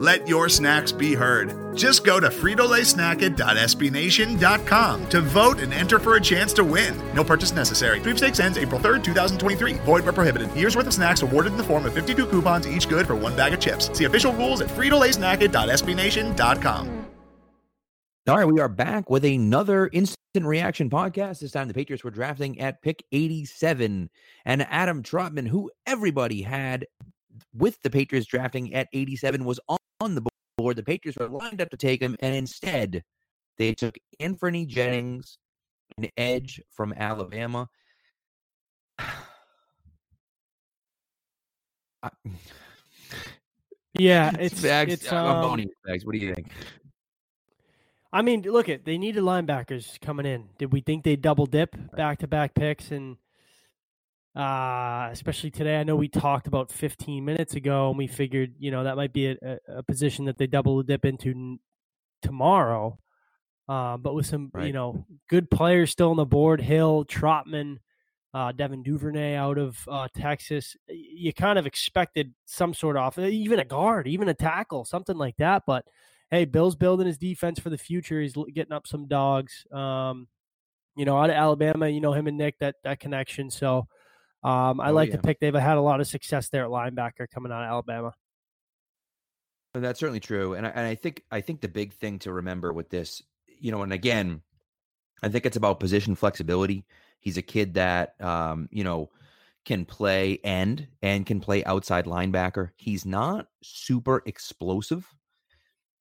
Let your snacks be heard. Just go to fritolaysnacket.sbnation.com to vote and enter for a chance to win. No purchase necessary. Sweepstakes ends April 3rd, 2023. Void where prohibited. Year's worth of snacks awarded in the form of 52 coupons, each good for one bag of chips. See official rules at fritolaysnacket.sbnation.com. All right, we are back with another instant reaction podcast. This time the Patriots were drafting at pick 87. And Adam Trautman, who everybody had with the Patriots drafting at 87, was on, on the board. The Patriots were lined up to take him, and instead they took Anfernee Jennings, an edge from Alabama. I- Yeah, it's Spags, it's I'm um, Spags. What do you think? I mean, look at they needed linebackers coming in. Did we think they double dip back to back picks and uh especially today? I know we talked about 15 minutes ago and we figured, you know, that might be a, a, position that they double dip into n- tomorrow. Uh, but with some, you know, good players still on the board, Hill, Trautman, uh, Devin Duvernay out of uh, Texas, you kind of expected some sort of, even a guard, even a tackle, something like that. But hey, Bill's building his defense for the future. He's getting up some dogs. Um, you know, out of Alabama, you know him and Nick that that connection. So um, I Oh, like yeah. the pick. They've had a lot of success there at linebacker coming out of Alabama. And that's certainly true. And I, and I think I think the big thing to remember with this, you know, and again, I think it's about position flexibility. He's a kid that um, you know, can play end and can play outside linebacker. He's not super explosive.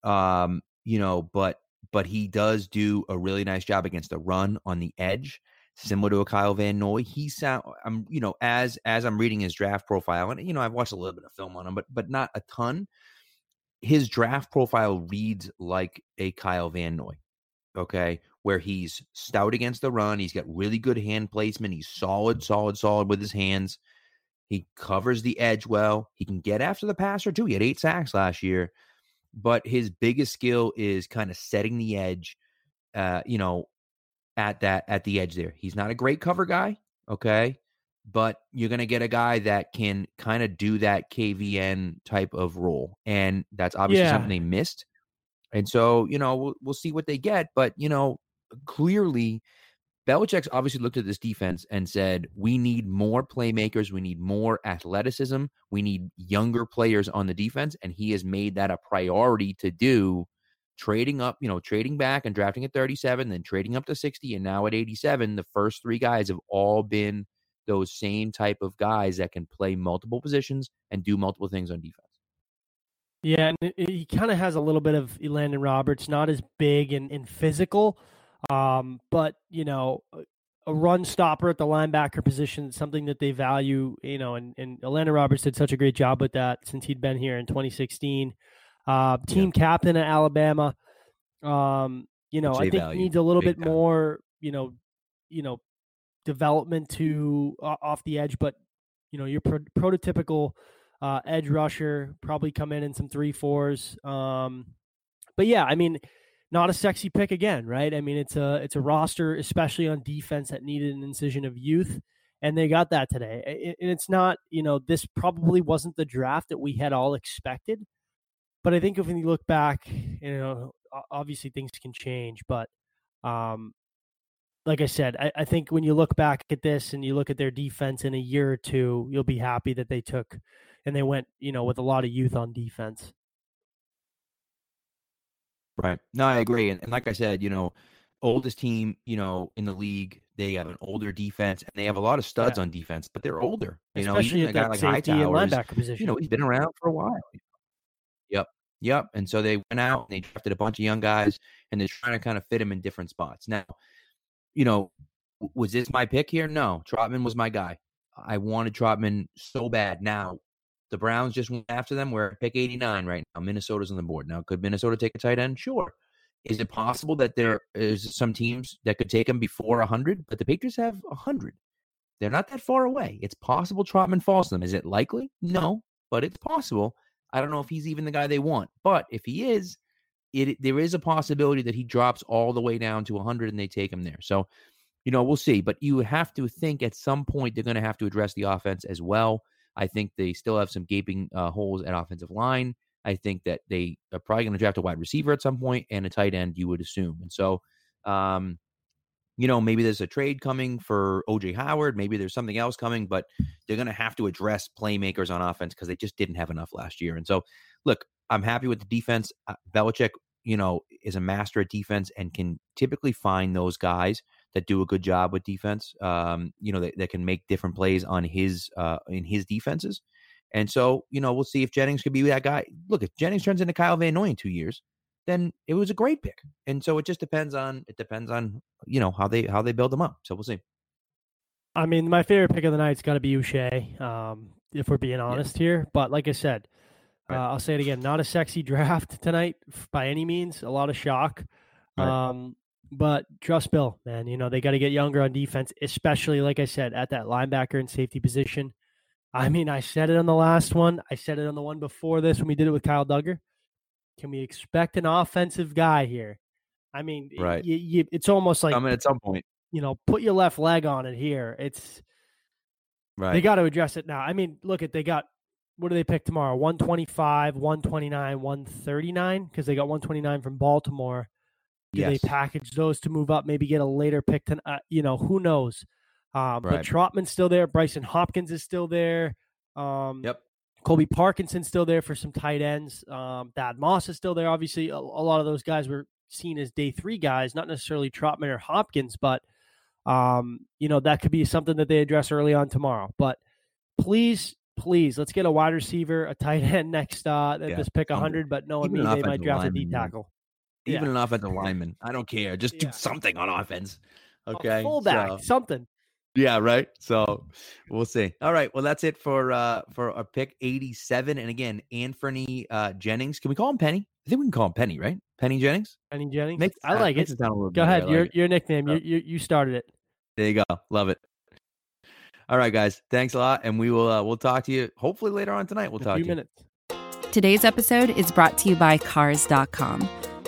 Um, you know, but but he does do a really nice job against the run on the edge, similar to a Kyle Van Noy. He sound I'm you know, as as I'm reading his draft profile, and you know, I've watched a little bit of film on him, but but not a ton his draft profile reads like a Kyle Van Noy, okay, where he's stout against the run. He's got really good hand placement. He's solid, solid, solid with his hands. He covers the edge well. He can get after the passer too. He had eight sacks last year, but his biggest skill is kind of setting the edge, uh, you know, at that at the edge there. He's not a great cover guy, okay, but you're going to get a guy that can kind of do that KVN type of role. And that's obviously Yeah. something they missed. And so, you know, we'll, we'll see what they get. But, you know, clearly, Belichick's obviously looked at this defense and said, we need more playmakers. We need more athleticism. We need younger players on the defense. And he has made that a priority to do trading up, you know, trading back and drafting at 37, then trading up to 60, and now at 87. The first three guys have all been those same type of guys that can play multiple positions and do multiple things on defense. Yeah, and he kind of has a little bit of Landon Roberts, not as big and, and physical, um, but you know, a- a run stopper at the linebacker position, something that they value. You know, and and Landon Roberts did such a great job with that since he'd been here in 2016. Uh, team captain at Alabama. Um, you know, Which I think value needs a little big bit time. more. You know, you know, development to o- off the edge, but you know, your pro- prototypical uh, edge rusher, probably come in in some three fours. Um, but yeah, I mean, not a sexy pick again, right? I mean, it's a it's a roster, especially on defense, that needed an incision of youth, and they got that today. And it's not, you know, this probably wasn't the draft that we had all expected. But I think if you look back, you know, obviously things can change, but um, like I said, I, I think when you look back at this and you look at their defense in a year or two, you'll be happy that they took and they went, you know, with a lot of youth on defense. Right. No, I agree. And, and like I said, you know, oldest team, you know, in the league, they have an older defense and they have a lot of studs on defense, but they're older. You know, Especially even a guy like Hightower, linebacker position. you know, he's been around for a while. Yep. And so they went out and they drafted a bunch of young guys and they're trying to kind of fit them in different spots. Now, you know, was this my pick here? No. Trautman was my guy. I wanted Trautman so bad. Now, The Browns just went after them. We're at pick 89 right now. Minnesota's on the board. Now, could Minnesota take a tight end? Sure. Is it possible that there is some teams that could take them before 100? But the Patriots have 100. They're not that far away. It's possible Trautman falls to them. Is it likely? No, but it's possible. I don't know if he's even the guy they want. But if he is, it there is a possibility that he drops all the way down to 100 and they take him there. So, you know, we'll see. But you have to think at some point they're going to have to address the offense as well. I think they still have some gaping uh, holes at offensive line. I think that they are probably going to draft a wide receiver at some point and a tight end, you would assume. And so, um, you know, maybe there's a trade coming for OJ Howard. Maybe there's something else coming, but they're going to have to address playmakers on offense because they just didn't have enough last year. And so, look, I'm happy with the defense. Uh, Belichick, you know, is a master at defense and can typically find those guys that do a good job with defense. Um, you know, that, that can make different plays on his uh, in his defenses. And so, you know, we'll see if Jennings could be that guy. Look, if Jennings turns into Kyle Van Noy in two years, then it was a great pick. And so it just depends on it depends on you know how they how they build them up. So we'll see. I mean, my favorite pick of the night's got to be Uche, um, if we're being honest yeah. here. But like I said, right. uh, I'll say it again: not a sexy draft tonight by any means. A lot of shock. Right. Um, but trust Bill, man. You know they got to get younger on defense, especially like I said at that linebacker and safety position. I mean, I said it on the last one. I said it on the one before this when we did it with Kyle Dugger. Can we expect an offensive guy here? I mean, right. You, you, it's almost like I mean, at some point, you know, put your left leg on it here. It's right. They got to address it now. I mean, look at they got what do they pick tomorrow? 125, 129, 139 because they got 129 from Baltimore. Do yes. they package those to move up? Maybe get a later pick. To, uh, you know, who knows? Uh, right. But Trautman's still there. Brycen Hopkins is still there. Um, yep. Colby Parkinson's still there for some tight ends. Um, Thad Moss is still there. Obviously, a, a, lot of those guys were seen as day three guys, not necessarily Trautman or Hopkins, but um, you know that could be something that they address early on tomorrow. But please, please, let's get a wide receiver, a tight end next uh, yeah. this pick 100. But knowing me, they might draft a D tackle. Even yeah. an offensive lineman, I don't care. Just yeah. do something on offense. Okay, a fullback, so. something. Yeah, right. So we'll see. All right. Well, that's it for uh for our pick 87. And again, Anfernee uh Jennings. Can we call him Penny? I think we can call him Penny, right? Penny Jennings? Penny Jennings. Makes, I like uh, it. it go ahead. Like your it. your nickname. You, you you started it. There you go. Love it. All right, guys. Thanks a lot. And we will uh we'll talk to you hopefully later on tonight. We'll a talk to you. minutes. Today's episode is brought to you by Cars.com.